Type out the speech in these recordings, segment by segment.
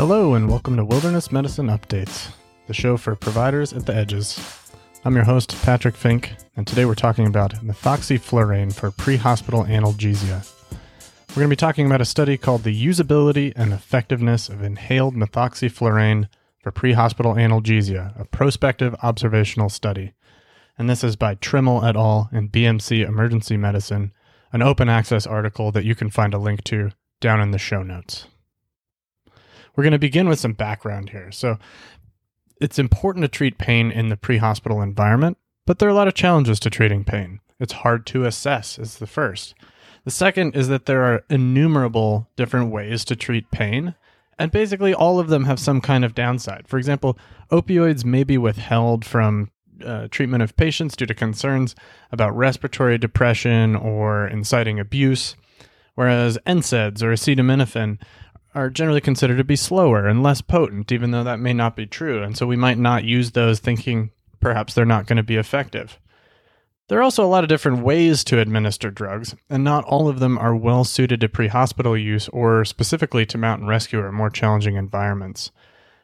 Hello, and welcome to Wilderness Medicine Updates, the show for providers at the edges. I'm your host, Patrick Fink, and today we're talking about methoxyflurane for pre hospital analgesia. We're going to be talking about a study called The Usability and Effectiveness of Inhaled Methoxyflurane for Pre Hospital Analgesia, a prospective observational study. And this is by Trimmel et al. in BMC Emergency Medicine, an open access article that you can find a link to down in the show notes. We're going to begin with some background here. So, it's important to treat pain in the pre hospital environment, but there are a lot of challenges to treating pain. It's hard to assess, is the first. The second is that there are innumerable different ways to treat pain, and basically all of them have some kind of downside. For example, opioids may be withheld from uh, treatment of patients due to concerns about respiratory depression or inciting abuse, whereas NSAIDs or acetaminophen are generally considered to be slower and less potent, even though that may not be true. And so we might not use those thinking perhaps they're not going to be effective. There are also a lot of different ways to administer drugs, and not all of them are well suited to pre hospital use or specifically to mountain rescue or more challenging environments.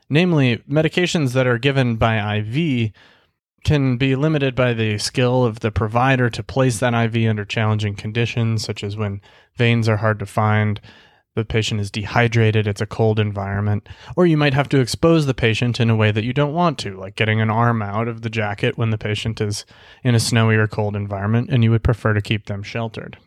Namely, medications that are given by IV can be limited by the skill of the provider to place that IV under challenging conditions, such as when veins are hard to find, the patient is dehydrated, it's a cold environment, or you might have to expose the patient in a way that you don't want to, like getting an arm out of the jacket when the patient is in a snowy or cold environment and you would prefer to keep them sheltered.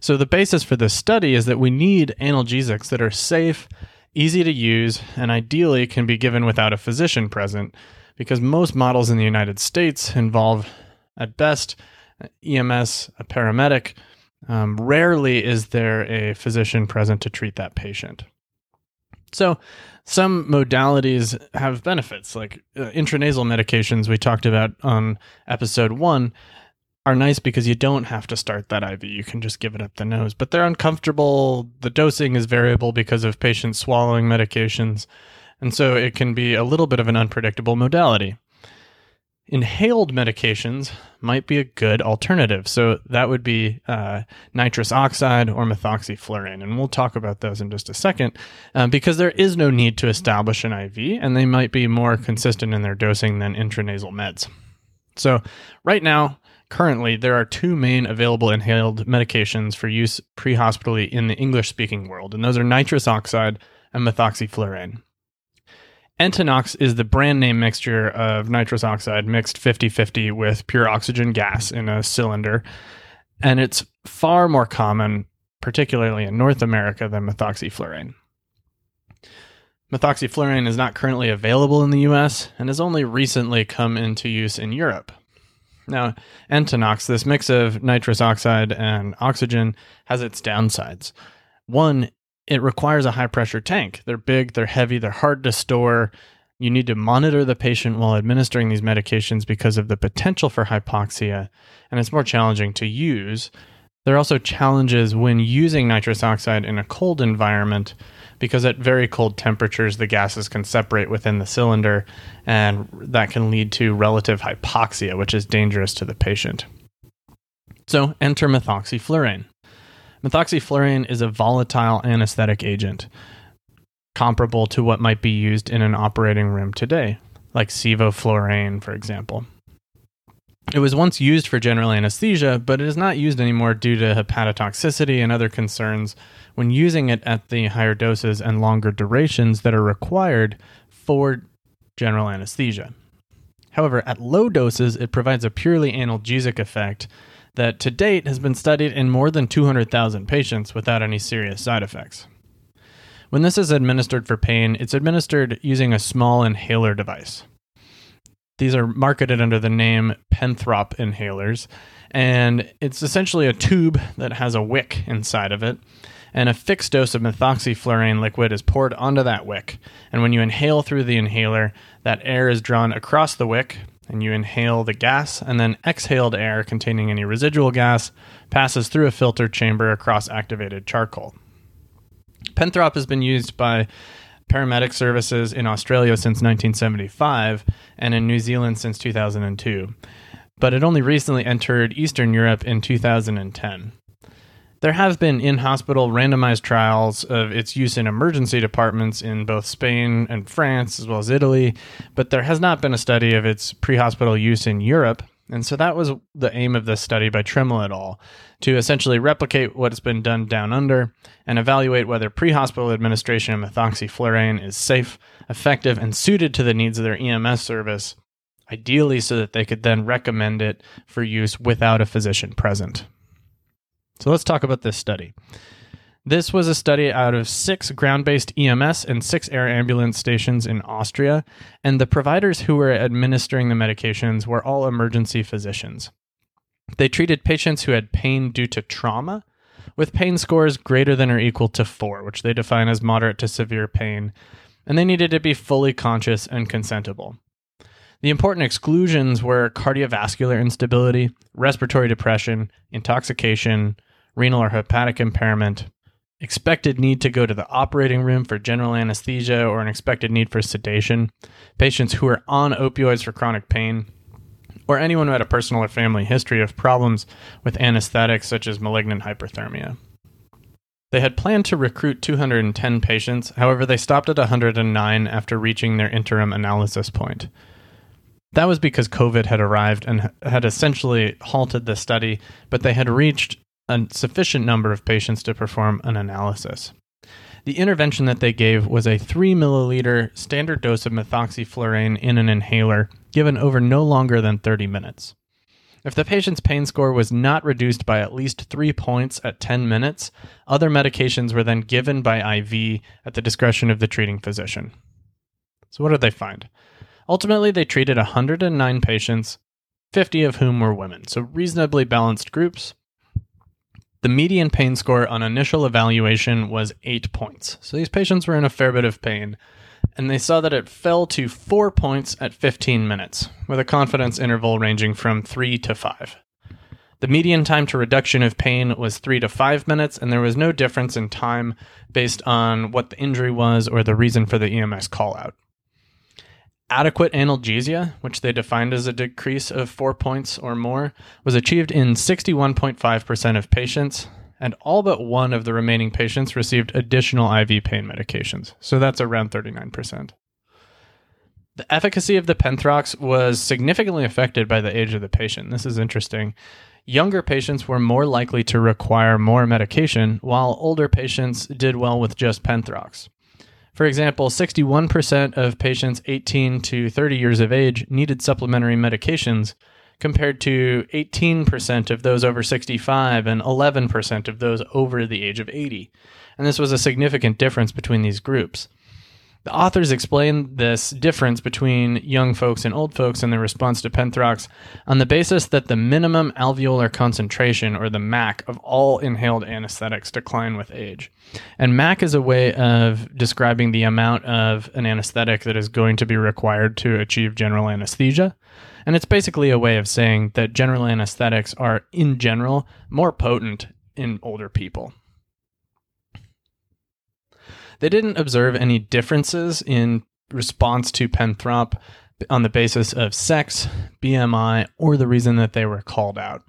So, the basis for this study is that we need analgesics that are safe, easy to use, and ideally can be given without a physician present, because most models in the United States involve, at best, EMS, a paramedic, um, rarely is there a physician present to treat that patient. So, some modalities have benefits, like uh, intranasal medications we talked about on episode one are nice because you don't have to start that IV. You can just give it up the nose, but they're uncomfortable. The dosing is variable because of patients swallowing medications. And so it can be a little bit of an unpredictable modality. Inhaled medications might be a good alternative. So that would be uh, nitrous oxide or methoxyflurane. And we'll talk about those in just a second uh, because there is no need to establish an IV and they might be more consistent in their dosing than intranasal meds. So, right now, currently, there are two main available inhaled medications for use pre hospitally in the English speaking world, and those are nitrous oxide and methoxyflurane. Entonox is the brand name mixture of nitrous oxide mixed 50 50 with pure oxygen gas in a cylinder. And it's far more common, particularly in North America, than methoxyflurane. Methoxyflurane is not currently available in the US and has only recently come into use in Europe. Now, Entonox, this mix of nitrous oxide and oxygen, has its downsides. One, it requires a high pressure tank. They're big, they're heavy, they're hard to store. You need to monitor the patient while administering these medications because of the potential for hypoxia, and it's more challenging to use. There are also challenges when using nitrous oxide in a cold environment because at very cold temperatures, the gases can separate within the cylinder, and that can lead to relative hypoxia, which is dangerous to the patient. So, enter methoxyflurane. Methoxyflurane is a volatile anesthetic agent, comparable to what might be used in an operating room today, like sevoflurane, for example. It was once used for general anesthesia, but it is not used anymore due to hepatotoxicity and other concerns when using it at the higher doses and longer durations that are required for general anesthesia. However, at low doses, it provides a purely analgesic effect that to date has been studied in more than 200,000 patients without any serious side effects. When this is administered for pain, it's administered using a small inhaler device. These are marketed under the name Penthrox inhalers, and it's essentially a tube that has a wick inside of it, and a fixed dose of methoxyflurane liquid is poured onto that wick. And when you inhale through the inhaler, that air is drawn across the wick and you inhale the gas, and then exhaled air containing any residual gas passes through a filter chamber across activated charcoal. Penthrox has been used by paramedic services in Australia since 1975 and in New Zealand since 2002, but it only recently entered Eastern Europe in 2010. There have been in hospital randomized trials of its use in emergency departments in both Spain and France, as well as Italy, but there has not been a study of its pre hospital use in Europe. And so that was the aim of this study by Trimmel et al. to essentially replicate what has been done down under and evaluate whether pre hospital administration of methoxyflurane is safe, effective, and suited to the needs of their EMS service, ideally so that they could then recommend it for use without a physician present. So let's talk about this study. This was a study out of six ground based EMS and six air ambulance stations in Austria, and the providers who were administering the medications were all emergency physicians. They treated patients who had pain due to trauma with pain scores greater than or equal to four, which they define as moderate to severe pain, and they needed to be fully conscious and consentable. The important exclusions were cardiovascular instability, respiratory depression, intoxication, renal or hepatic impairment, expected need to go to the operating room for general anesthesia or an expected need for sedation, patients who are on opioids for chronic pain, or anyone who had a personal or family history of problems with anesthetics such as malignant hyperthermia. They had planned to recruit 210 patients, however, they stopped at 109 after reaching their interim analysis point. That was because COVID had arrived and had essentially halted the study, but they had reached a sufficient number of patients to perform an analysis. The intervention that they gave was a 3 milliliter standard dose of methoxyflurane in an inhaler given over no longer than 30 minutes. If the patient's pain score was not reduced by at least three points at 10 minutes, other medications were then given by IV at the discretion of the treating physician. So, what did they find? Ultimately, they treated 109 patients, 50 of whom were women, so reasonably balanced groups. The median pain score on initial evaluation was eight points. So these patients were in a fair bit of pain, and they saw that it fell to four points at 15 minutes, with a confidence interval ranging from three to five. The median time to reduction of pain was three to five minutes, and there was no difference in time based on what the injury was or the reason for the EMS call out. Adequate analgesia, which they defined as a decrease of four points or more, was achieved in 61.5% of patients, and all but one of the remaining patients received additional IV pain medications. So that's around 39%. The efficacy of the Penthrox was significantly affected by the age of the patient. This is interesting. Younger patients were more likely to require more medication, while older patients did well with just Penthrox. For example, 61% of patients 18 to 30 years of age needed supplementary medications, compared to 18% of those over 65 and 11% of those over the age of 80. And this was a significant difference between these groups. The authors explain this difference between young folks and old folks in their response to Penthrox on the basis that the minimum alveolar concentration, or the MAC, of all inhaled anesthetics decline with age. And MAC is a way of describing the amount of an anesthetic that is going to be required to achieve general anesthesia. And it's basically a way of saying that general anesthetics are, in general, more potent in older people. They didn't observe any differences in response to Penthrox on the basis of sex, BMI, or the reason that they were called out.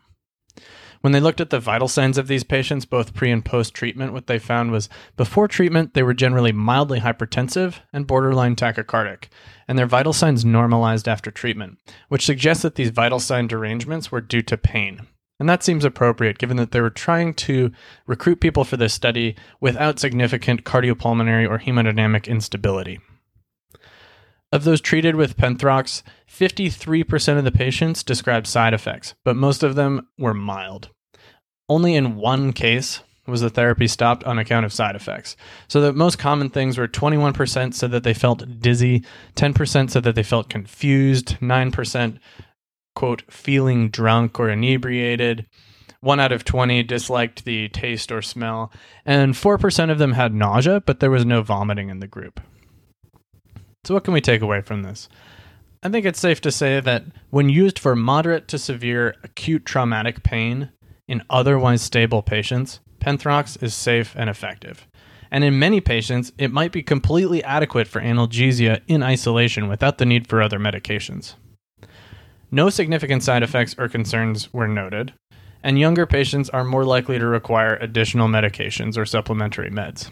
When they looked at the vital signs of these patients, both pre and post treatment, what they found was before treatment, they were generally mildly hypertensive and borderline tachycardic, and their vital signs normalized after treatment, which suggests that these vital sign derangements were due to pain. And that seems appropriate given that they were trying to recruit people for this study without significant cardiopulmonary or hemodynamic instability. Of those treated with Penthrox, 53% of the patients described side effects, but most of them were mild. Only in one case was the therapy stopped on account of side effects. So the most common things were 21% said that they felt dizzy, 10% said that they felt confused, 9% quote, feeling drunk or inebriated. One out of 20 disliked the taste or smell, and 4% of them had nausea, but there was no vomiting in the group. So, what can we take away from this? I think it's safe to say that when used for moderate to severe acute traumatic pain in otherwise stable patients, Penthrox is safe and effective. And in many patients, it might be completely adequate for analgesia in isolation without the need for other medications. No significant side effects or concerns were noted, and younger patients are more likely to require additional medications or supplementary meds.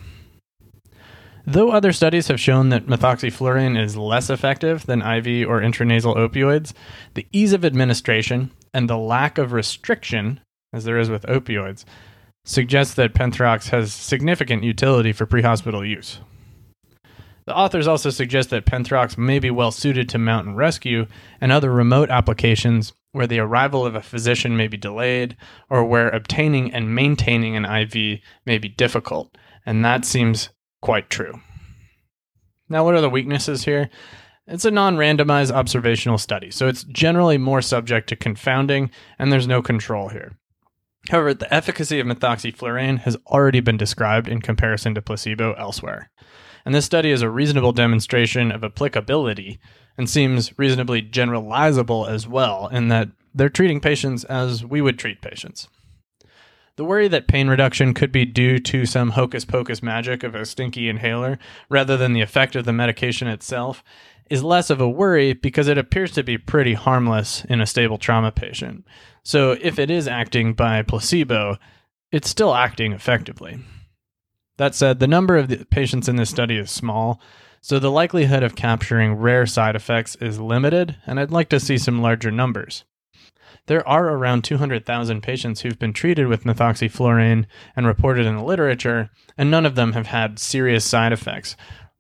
Though other studies have shown that methoxyflurane is less effective than IV or intranasal opioids, the ease of administration and the lack of restriction, as there is with opioids, suggests that Penthrox has significant utility for pre-hospital use. The authors also suggest that Penthrox may be well suited to mountain rescue and other remote applications where the arrival of a physician may be delayed or where obtaining and maintaining an IV may be difficult, and that seems quite true. Now, what are the weaknesses here? It's a non randomized observational study, so it's generally more subject to confounding, and there's no control here. However, the efficacy of methoxyflurane has already been described in comparison to placebo elsewhere. And this study is a reasonable demonstration of applicability and seems reasonably generalizable as well, in that they're treating patients as we would treat patients. The worry that pain reduction could be due to some hocus pocus magic of a stinky inhaler rather than the effect of the medication itself is less of a worry because it appears to be pretty harmless in a stable trauma patient. So if it is acting by placebo, it's still acting effectively. That said, the number of the patients in this study is small, so the likelihood of capturing rare side effects is limited, and I'd like to see some larger numbers. There are around 200,000 patients who've been treated with methoxyflurane and reported in the literature, and none of them have had serious side effects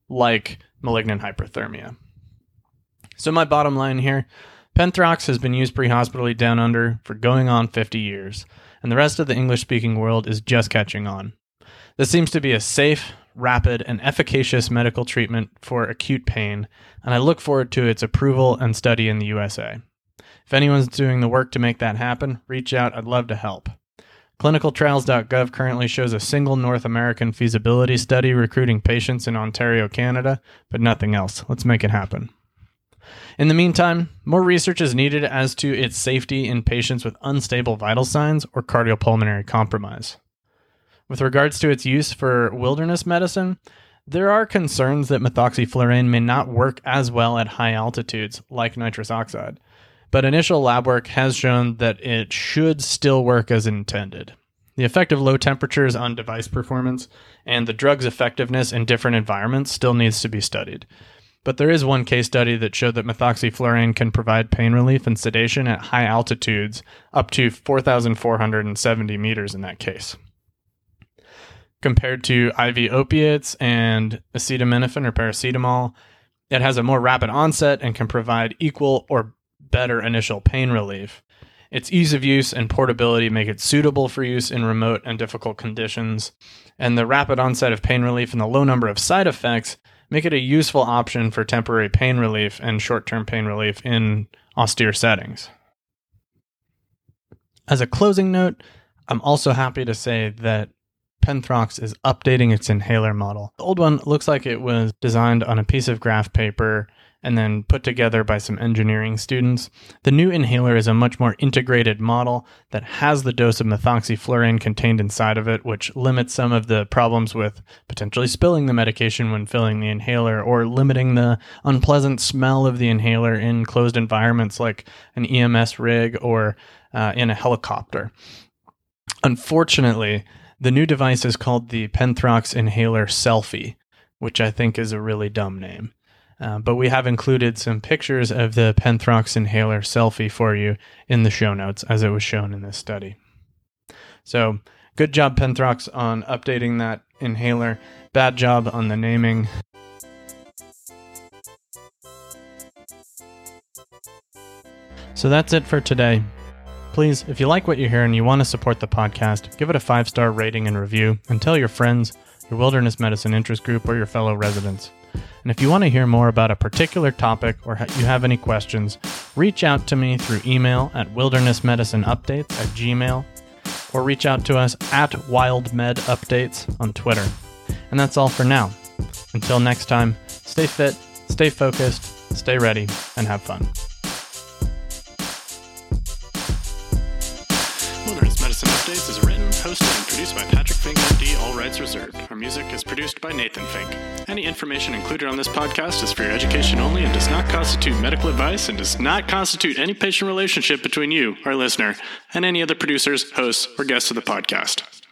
like malignant hyperthermia. So, my bottom line here Penthrox has been used pre hospitally down under for going on 50 years, and the rest of the English speaking world is just catching on. This seems to be a safe, rapid, and efficacious medical treatment for acute pain, and I look forward to its approval and study in the USA. If anyone's doing the work to make that happen, reach out. I'd love to help. ClinicalTrials.gov currently shows a single North American feasibility study recruiting patients in Ontario, Canada, but nothing else. Let's make it happen. In the meantime, more research is needed as to its safety in patients with unstable vital signs or cardiopulmonary compromise. With regards to its use for wilderness medicine, there are concerns that methoxyflurane may not work as well at high altitudes like nitrous oxide but initial lab work has shown that it should still work as intended. The effect of low temperatures on device performance and the drug's effectiveness in different environments still needs to be studied. But there is one case study that showed that methoxyflurane can provide pain relief and sedation at high altitudes, up to 4,470 meters in that case. Compared to IV opiates and acetaminophen or paracetamol, it has a more rapid onset and can provide equal or better initial pain relief. Its ease of use and portability make it suitable for use in remote and difficult conditions, and the rapid onset of pain relief and the low number of side effects make it a useful option for temporary pain relief and short term pain relief in austere settings. As a closing note, I'm also happy to say that Penthrox is updating its inhaler model. The old one looks like it was designed on a piece of graph paper and then put together by some engineering students. The new inhaler is a much more integrated model that has the dose of methoxyflurane contained inside of it, which limits some of the problems with potentially spilling the medication when filling the inhaler or limiting the unpleasant smell of the inhaler in closed environments like an EMS rig or uh, in a helicopter. Unfortunately, the new device is called the Penthrox Inhaler Selfie, which I think is a really dumb name. Uh, but we have included some pictures of the Penthrox inhaler selfie for you in the show notes as it was shown in this study. So, good job, Penthrox, on updating that inhaler. Bad job on the naming. So that's it for today. Please, if you like what you hear and you want to support the podcast, give it a five star rating and review, and tell your friends, your wilderness medicine interest group, or your fellow residents. And if you want to hear more about a particular topic or you have any questions, reach out to me through email at wildernessmedicineupdates at gmail or reach out to us at wildmedupdates on Twitter. And that's all for now. Until next time, stay fit, stay focused, stay ready, and have fun. Updates is written, hosted, and produced by Patrick Fink, MD, all rights reserved. Our music is produced by Nathan Fink. Any information included on this podcast is for your education only and does not constitute medical advice and does not constitute any patient relationship between you, our listener, and any other producers, hosts, or guests of the podcast.